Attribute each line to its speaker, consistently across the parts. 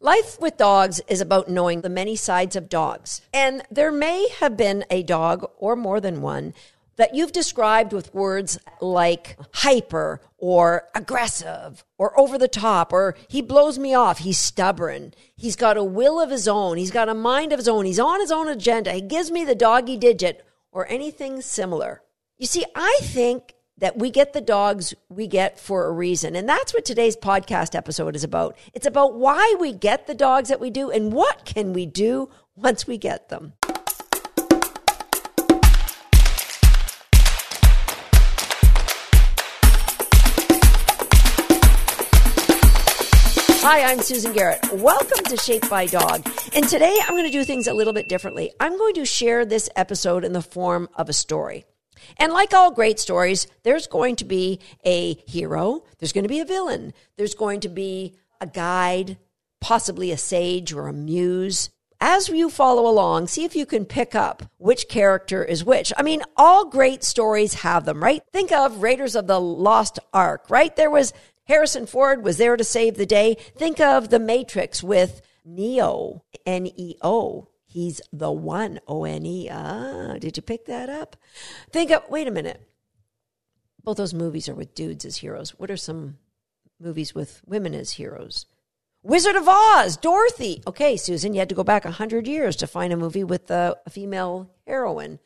Speaker 1: Life with dogs is about knowing the many sides of dogs. And there may have been a dog, or more than one, that you've described with words like hyper or aggressive or over the top or he blows me off. He's stubborn. He's got a will of his own. He's got a mind of his own. He's on his own agenda. He gives me the doggy digit or anything similar. You see, I think that we get the dogs we get for a reason. And that's what today's podcast episode is about. It's about why we get the dogs that we do and what can we do once we get them. Hi, I'm Susan Garrett. Welcome to Shaped by Dog. And today I'm going to do things a little bit differently. I'm going to share this episode in the form of a story. And like all great stories, there's going to be a hero, there's going to be a villain, there's going to be a guide, possibly a sage or a muse. As you follow along, see if you can pick up which character is which. I mean, all great stories have them, right? Think of Raiders of the Lost Ark, right? There was Harrison Ford was there to save the day. Think of The Matrix with Neo, N E O. He's the one, O N E. Ah, did you pick that up? Think of, wait a minute. Both those movies are with dudes as heroes. What are some movies with women as heroes? Wizard of Oz, Dorothy. Okay, Susan, you had to go back 100 years to find a movie with a, a female heroine.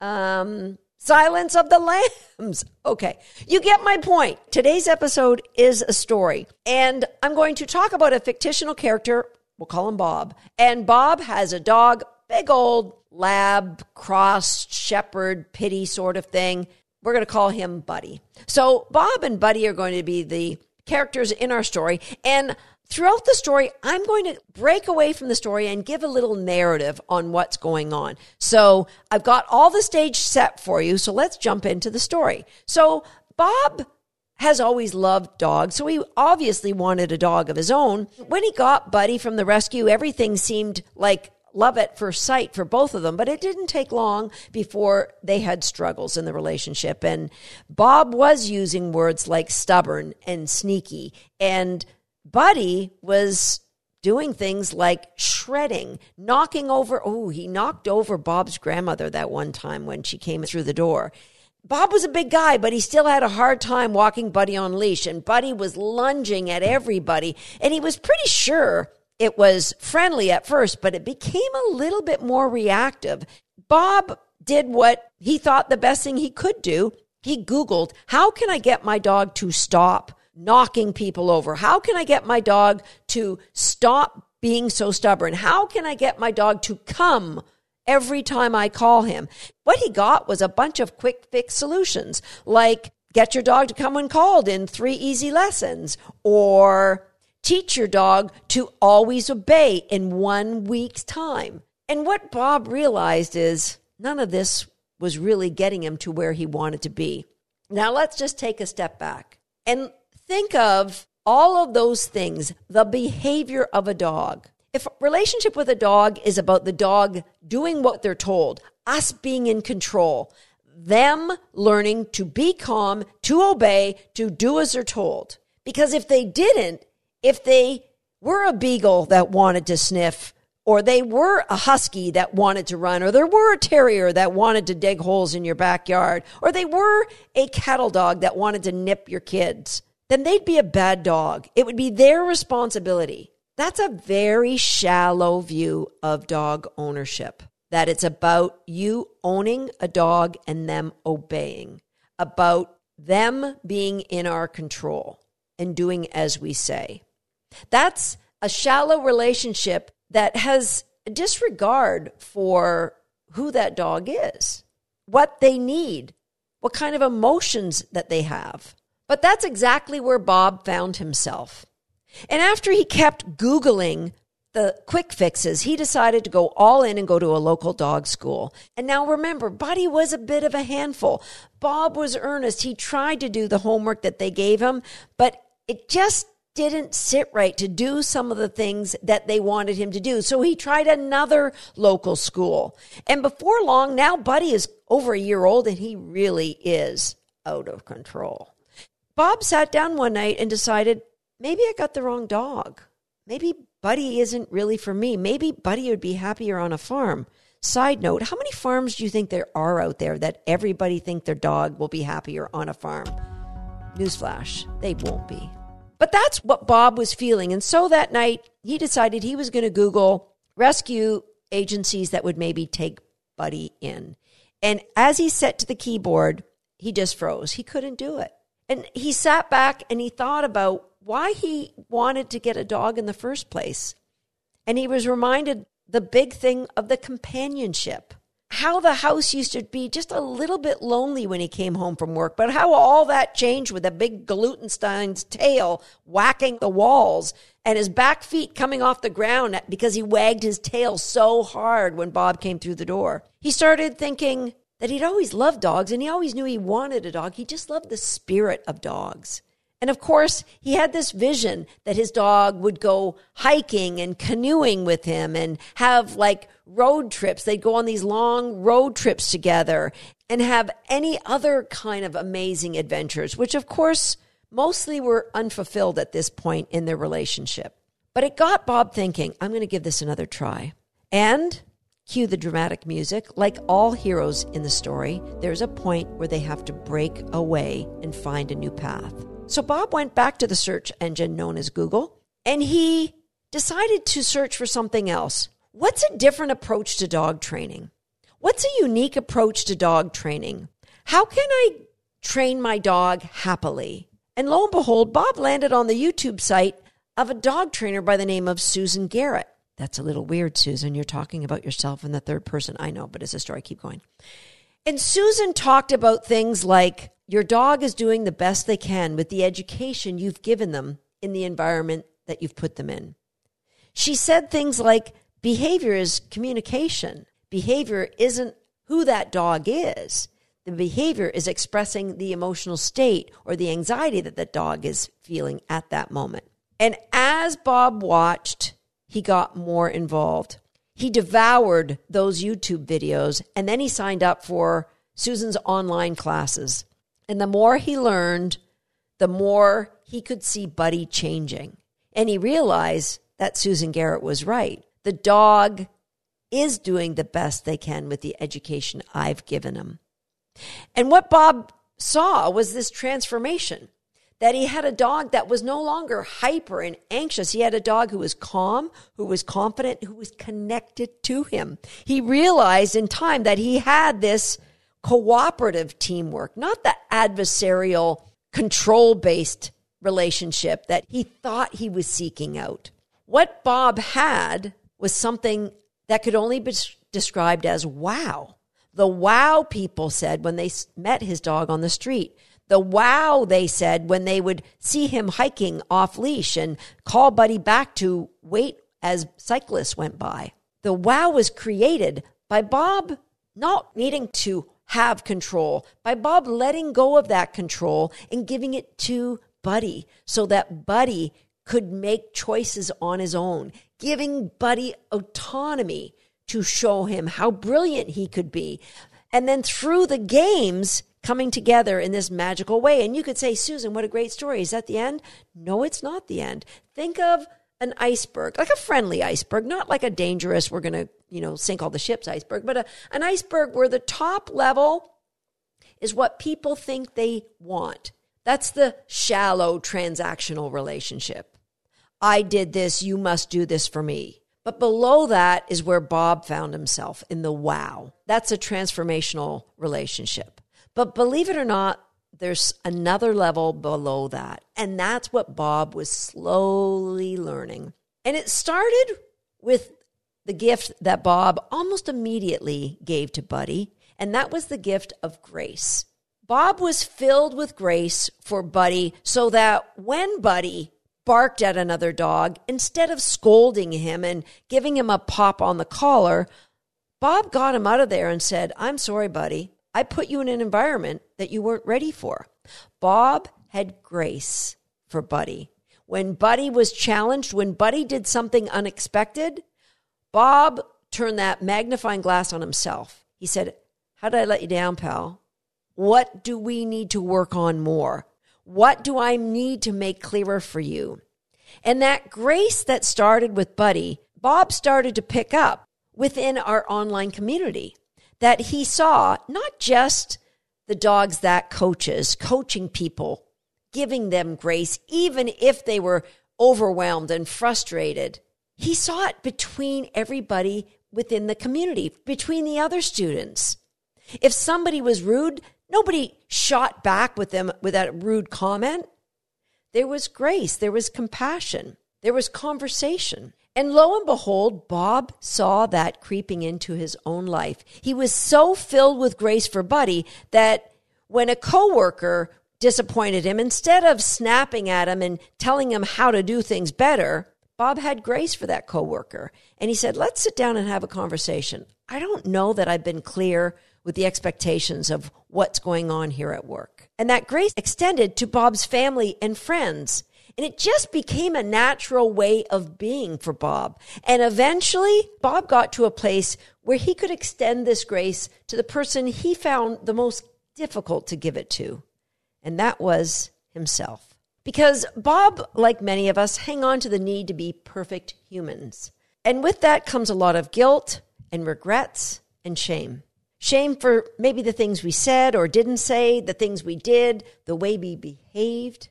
Speaker 1: Um, Silence of the Lambs. Okay, you get my point. Today's episode is a story, and I'm going to talk about a fictional character. We'll call him Bob. And Bob has a dog, big old lab, cross, shepherd, pity sort of thing. We're going to call him Buddy. So, Bob and Buddy are going to be the characters in our story. And throughout the story, I'm going to break away from the story and give a little narrative on what's going on. So I've got all the stage set for you. So let's jump into the story. So Bob has always loved dogs, so he obviously wanted a dog of his own. When he got Buddy from the rescue, everything seemed like love at first sight for both of them, but it didn't take long before they had struggles in the relationship. And Bob was using words like stubborn and sneaky and Buddy was doing things like shredding, knocking over. Oh, he knocked over Bob's grandmother that one time when she came through the door. Bob was a big guy, but he still had a hard time walking Buddy on leash, and Buddy was lunging at everybody, and he was pretty sure it was friendly at first, but it became a little bit more reactive. Bob did what he thought the best thing he could do. He Googled, how can I get my dog to stop knocking people over? How can I get my dog to stop being so stubborn? How can I get my dog to come every time I call him? What he got was a bunch of quick fix solutions like get your dog to come when called in three easy lessons or teach your dog to always obey in one week's time. And what Bob realized is none of this was really getting him to where he wanted to be. Now let's just take a step back and think of all of those things, the behavior of a dog. If relationship with a dog is about the dog doing what they're told, us being in control, them learning to be calm, to obey, to do as they're told. Because if they didn't, if they were a beagle that wanted to sniff, or they were a husky that wanted to run, or there were a terrier that wanted to dig holes in your backyard, or they were a cattle dog that wanted to nip your kids, then they'd be a bad dog. It would be their responsibility. That's a very shallow view of dog ownership. That it's about you owning a dog and them obeying, about them being in our control and doing as we say. That's a shallow relationship that has disregard for who that dog is, what they need, what kind of emotions that they have. But that's exactly where Bob found himself. And after he kept Googling the quick fixes, he decided to go all in and go to a local dog school. And now remember, Buddy was a bit of a handful. Bob was earnest. He tried to do the homework that they gave him, but it just didn't sit right to do some of the things that they wanted him to do. So he tried another local school. And before long, now Buddy is over a year old and he really is out of control. Bob sat down one night and decided maybe I got the wrong dog. Maybe Buddy isn't really for me. Maybe Buddy would be happier on a farm. Side note, how many farms do you think there are out there that everybody think their dog will be happier on a farm? Newsflash, they won't be. But that's what Bob was feeling. And so that night, he decided he was going to Google rescue agencies that would maybe take Buddy in. And as he set to the keyboard, he just froze. He couldn't do it. And he sat back and he thought about why he wanted to get a dog in the first place. And he was reminded the big thing of the companionship. How the house used to be just a little bit lonely when he came home from work, but how all that changed with a big Glutenstein's tail whacking the walls and his back feet coming off the ground because he wagged his tail so hard when Bob came through the door. He started thinking that he'd always loved dogs and he always knew he wanted a dog. He just loved the spirit of dogs. And of course, he had this vision that his dog would go hiking and canoeing with him and have like road trips. They'd go on these long road trips together and have any other kind of amazing adventures, which of course mostly were unfulfilled at this point in their relationship. But it got Bob thinking, I'm going to give this another try. And cue the dramatic music. Like all heroes in the story, there's a point where they have to break away and find a new path. So Bob went back to the search engine known as Google and he decided to search for something else. What's a different approach to dog training? What's a unique approach to dog training? How can I train my dog happily? And lo and behold, Bob landed on the YouTube site of a dog trainer by the name of Susan Garrett. That's a little weird, Susan. You're talking about yourself in the third person. I know, but it's a story. Keep going. And Susan talked about things like your dog is doing the best they can with the education you've given them in the environment that you've put them in. She said things like behavior is communication. Behavior isn't who that dog is. The behavior is expressing the emotional state or the anxiety that the dog is feeling at that moment. And as Bob watched, he got more involved. He devoured those YouTube videos and then he signed up for Susan's online classes. And the more he learned, the more he could see Buddy changing. And he realized that Susan Garrett was right. The dog is doing the best they can with the education I've given him. And what Bob saw was this transformation that he had a dog that was no longer hyper and anxious. He had a dog who was calm, who was confident, who was connected to him. He realized in time that he had this cooperative teamwork, not the adversarial, control based relationship that he thought he was seeking out. What Bob had was something that could only be described as wow. The wow people said when they met his dog on the street. The wow they said when they would see him hiking off leash and call Buddy back to wait as cyclists went by. The wow was created by Bob not needing to have control by Bob letting go of that control and giving it to Buddy so that Buddy could make choices on his own, giving Buddy autonomy to show him how brilliant he could be. And then through the games, coming together in this magical way. And you could say, Susan, what a great story. Is that the end? No, it's not the end. Think of an iceberg, like a friendly iceberg, not like a dangerous, we're going to, you know, sink all the ships iceberg, but a, an iceberg where the top level is what people think they want. That's the shallow transactional relationship. I did this, you must do this for me. But below that is where Bob found himself in the wow. That's a transformational relationship. But believe it or not, there's another level below that. And that's what Bob was slowly learning. And it started with the gift that Bob almost immediately gave to Buddy, and that was the gift of grace. Bob was filled with grace for Buddy so that when Buddy barked at another dog, instead of scolding him and giving him a pop on the collar, Bob got him out of there and said, I'm sorry, Buddy. I put you in an environment that you weren't ready for. Bob had grace for Buddy. When Buddy was challenged, when Buddy did something unexpected, Bob turned that magnifying glass on himself. He said, How did I let you down, pal? What do we need to work on more? What do I need to make clearer for you? And that grace that started with Buddy, Bob started to pick up within our online community. That he saw not just the dogs that coaches, coaching people, giving them grace, even if they were overwhelmed and frustrated. He saw it between everybody within the community, between the other students. If somebody was rude, nobody shot back with them with that rude comment. There was grace, there was compassion, there was conversation. And lo and behold, Bob saw that creeping into his own life. He was so filled with grace for Buddy that when a coworker disappointed him, instead of snapping at him and telling him how to do things better, Bob had grace for that coworker. And he said, Let's sit down and have a conversation. I don't know that I've been clear with the expectations of what's going on here at work. And that grace extended to Bob's family and friends. And it just became a natural way of being for Bob. And eventually, Bob got to a place where he could extend this grace to the person he found the most difficult to give it to. And that was himself. Because Bob, like many of us, hang on to the need to be perfect humans. And with that comes a lot of guilt and regrets and shame. Shame for maybe the things we said or didn't say, the things we did, the way we behaved.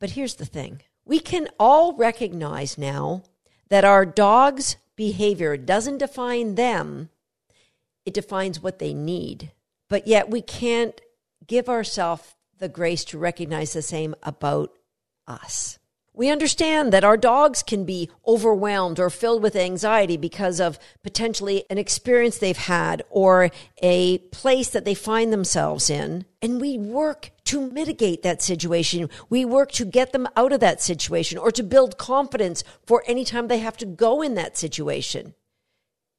Speaker 1: But here's the thing we can all recognize now that our dog's behavior doesn't define them, it defines what they need. But yet we can't give ourselves the grace to recognize the same about us. We understand that our dogs can be overwhelmed or filled with anxiety because of potentially an experience they've had or a place that they find themselves in. And we work to mitigate that situation. We work to get them out of that situation or to build confidence for any time they have to go in that situation.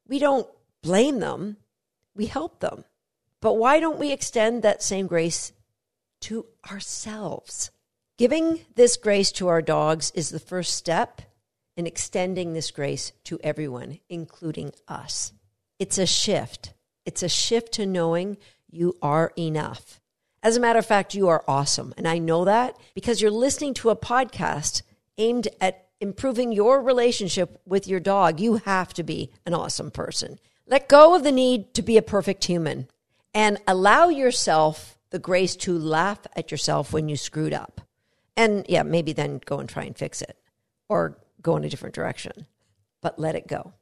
Speaker 1: We don't blame them, we help them. But why don't we extend that same grace to ourselves. Giving this grace to our dogs is the first step in extending this grace to everyone, including us. It's a shift. It's a shift to knowing you are enough. As a matter of fact, you are awesome. And I know that because you're listening to a podcast aimed at improving your relationship with your dog. You have to be an awesome person. Let go of the need to be a perfect human and allow yourself the grace to laugh at yourself when you screwed up. And yeah, maybe then go and try and fix it or go in a different direction, but let it go.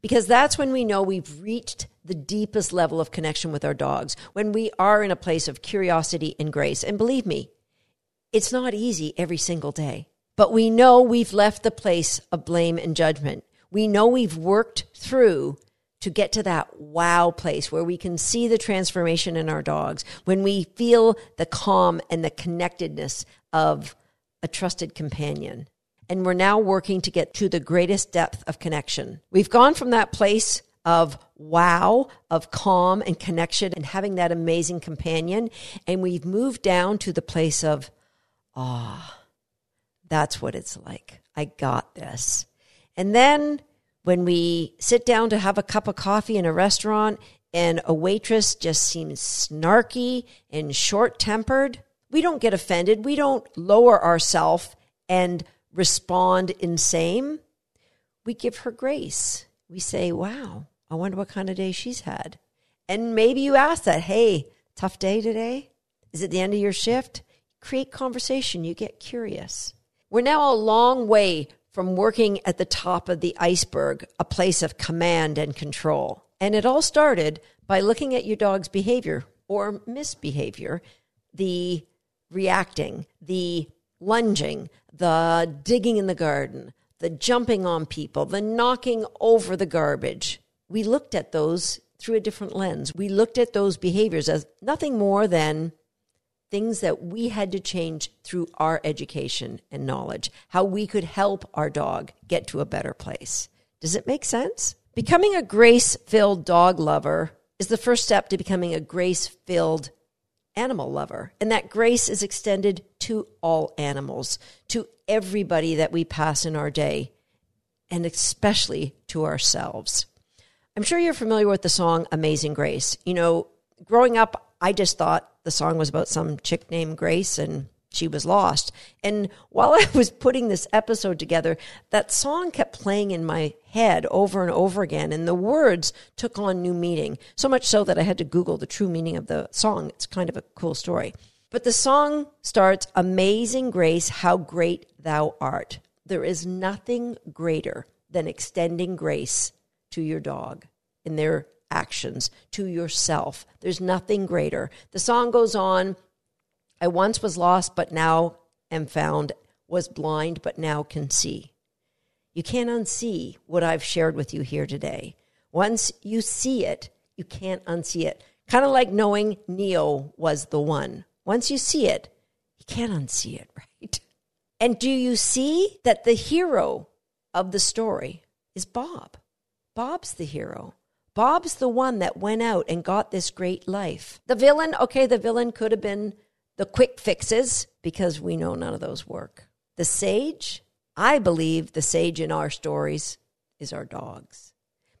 Speaker 1: Because that's when we know we've reached the deepest level of connection with our dogs, when we are in a place of curiosity and grace. And believe me, it's not easy every single day, but we know we've left the place of blame and judgment. We know we've worked through to get to that wow place where we can see the transformation in our dogs, when we feel the calm and the connectedness of a trusted companion. And we're now working to get to the greatest depth of connection. We've gone from that place of wow, of calm and connection and having that amazing companion. And we've moved down to the place of, ah, oh, that's what it's like. I got this. And then when we sit down to have a cup of coffee in a restaurant and a waitress just seems snarky and short tempered, we don't get offended. We don't lower ourselves and respond in same. We give her grace. We say, wow, I wonder what kind of day she's had. And maybe you ask that, hey, tough day today? Is it the end of your shift? Create conversation. You get curious. We're now a long way from working at the top of the iceberg, a place of command and control. And it all started by looking at your dog's behavior or misbehavior, the reacting, the lunging, the digging in the garden, the jumping on people, the knocking over the garbage. We looked at those through a different lens. We looked at those behaviors as nothing more than things that we had to change through our education and knowledge, how we could help our dog get to a better place. Does it make sense? Becoming a grace filled dog lover is the first step to becoming a grace filled animal lover. And that grace is extended to all animals, to everybody that we pass in our day, and especially to ourselves. I'm sure you're familiar with the song Amazing Grace. You know, growing up, I just thought the song was about some chick named Grace and she was lost. And while I was putting this episode together, that song kept playing in my head over and over again, and the words took on new meaning. So much so that I had to Google the true meaning of the song. It's kind of a cool story. But the song starts Amazing Grace, how great thou art. There is nothing greater than extending grace to your dog in their actions, to yourself. There's nothing greater. The song goes on I once was lost, but now am found, was blind, but now can see. You can't unsee what I've shared with you here today. Once you see it, you can't unsee it. Kind of like knowing Neo was the one. Once you see it, you can't unsee it, right? And do you see that the hero of the story is Bob? Bob's the hero. Bob's the one that went out and got this great life. The villain, okay, the villain could have been the quick fixes, because we know none of those work. The sage, I believe the sage in our stories is our dogs,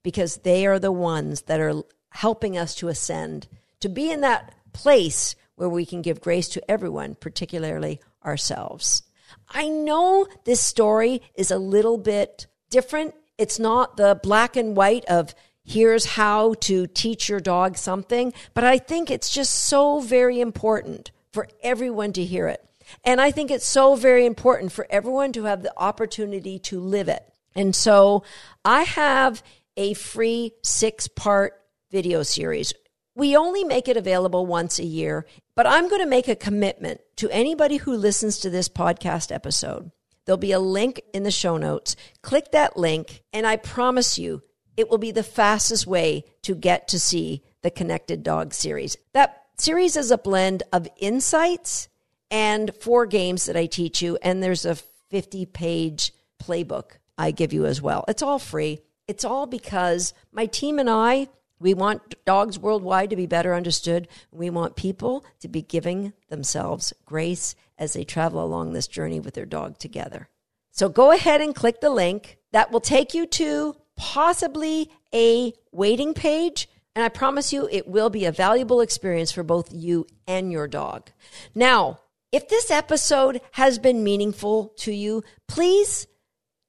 Speaker 1: because they are the ones that are helping us to ascend, to be in that place where we can give grace to everyone, particularly ourselves. I know this story is a little bit different. It's not the black and white of here's how to teach your dog something, but I think it's just so very important for everyone to hear it. And I think it's so very important for everyone to have the opportunity to live it. And so I have a free six part video series. We only make it available once a year, but I'm going to make a commitment to anybody who listens to this podcast episode. There'll be a link in the show notes. Click that link, and I promise you, it will be the fastest way to get to see the Connected Dog series. That series is a blend of insights and four games that I teach you. And there's a 50 page playbook I give you as well. It's all free. It's all because my team and I, we want dogs worldwide to be better understood. We want people to be giving themselves grace as they travel along this journey with their dog together. So go ahead and click the link that will take you to possibly a waiting page and I promise you, it will be a valuable experience for both you and your dog. Now, if this episode has been meaningful to you, please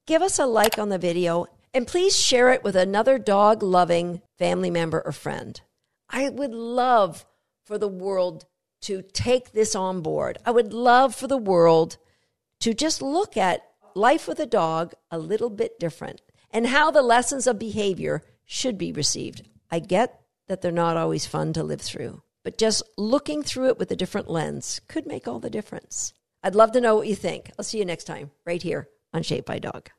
Speaker 1: give us a like on the video and please share it with another dog loving family member or friend. I would love for the world to take this on board. I would love for the world to just look at life with a dog a little bit different and how the lessons of behavior should be received. I get that they're not always fun to live through, but just looking through it with a different lens could make all the difference. I'd love to know what you think. I'll see you next time, right here on Shaped by Dog.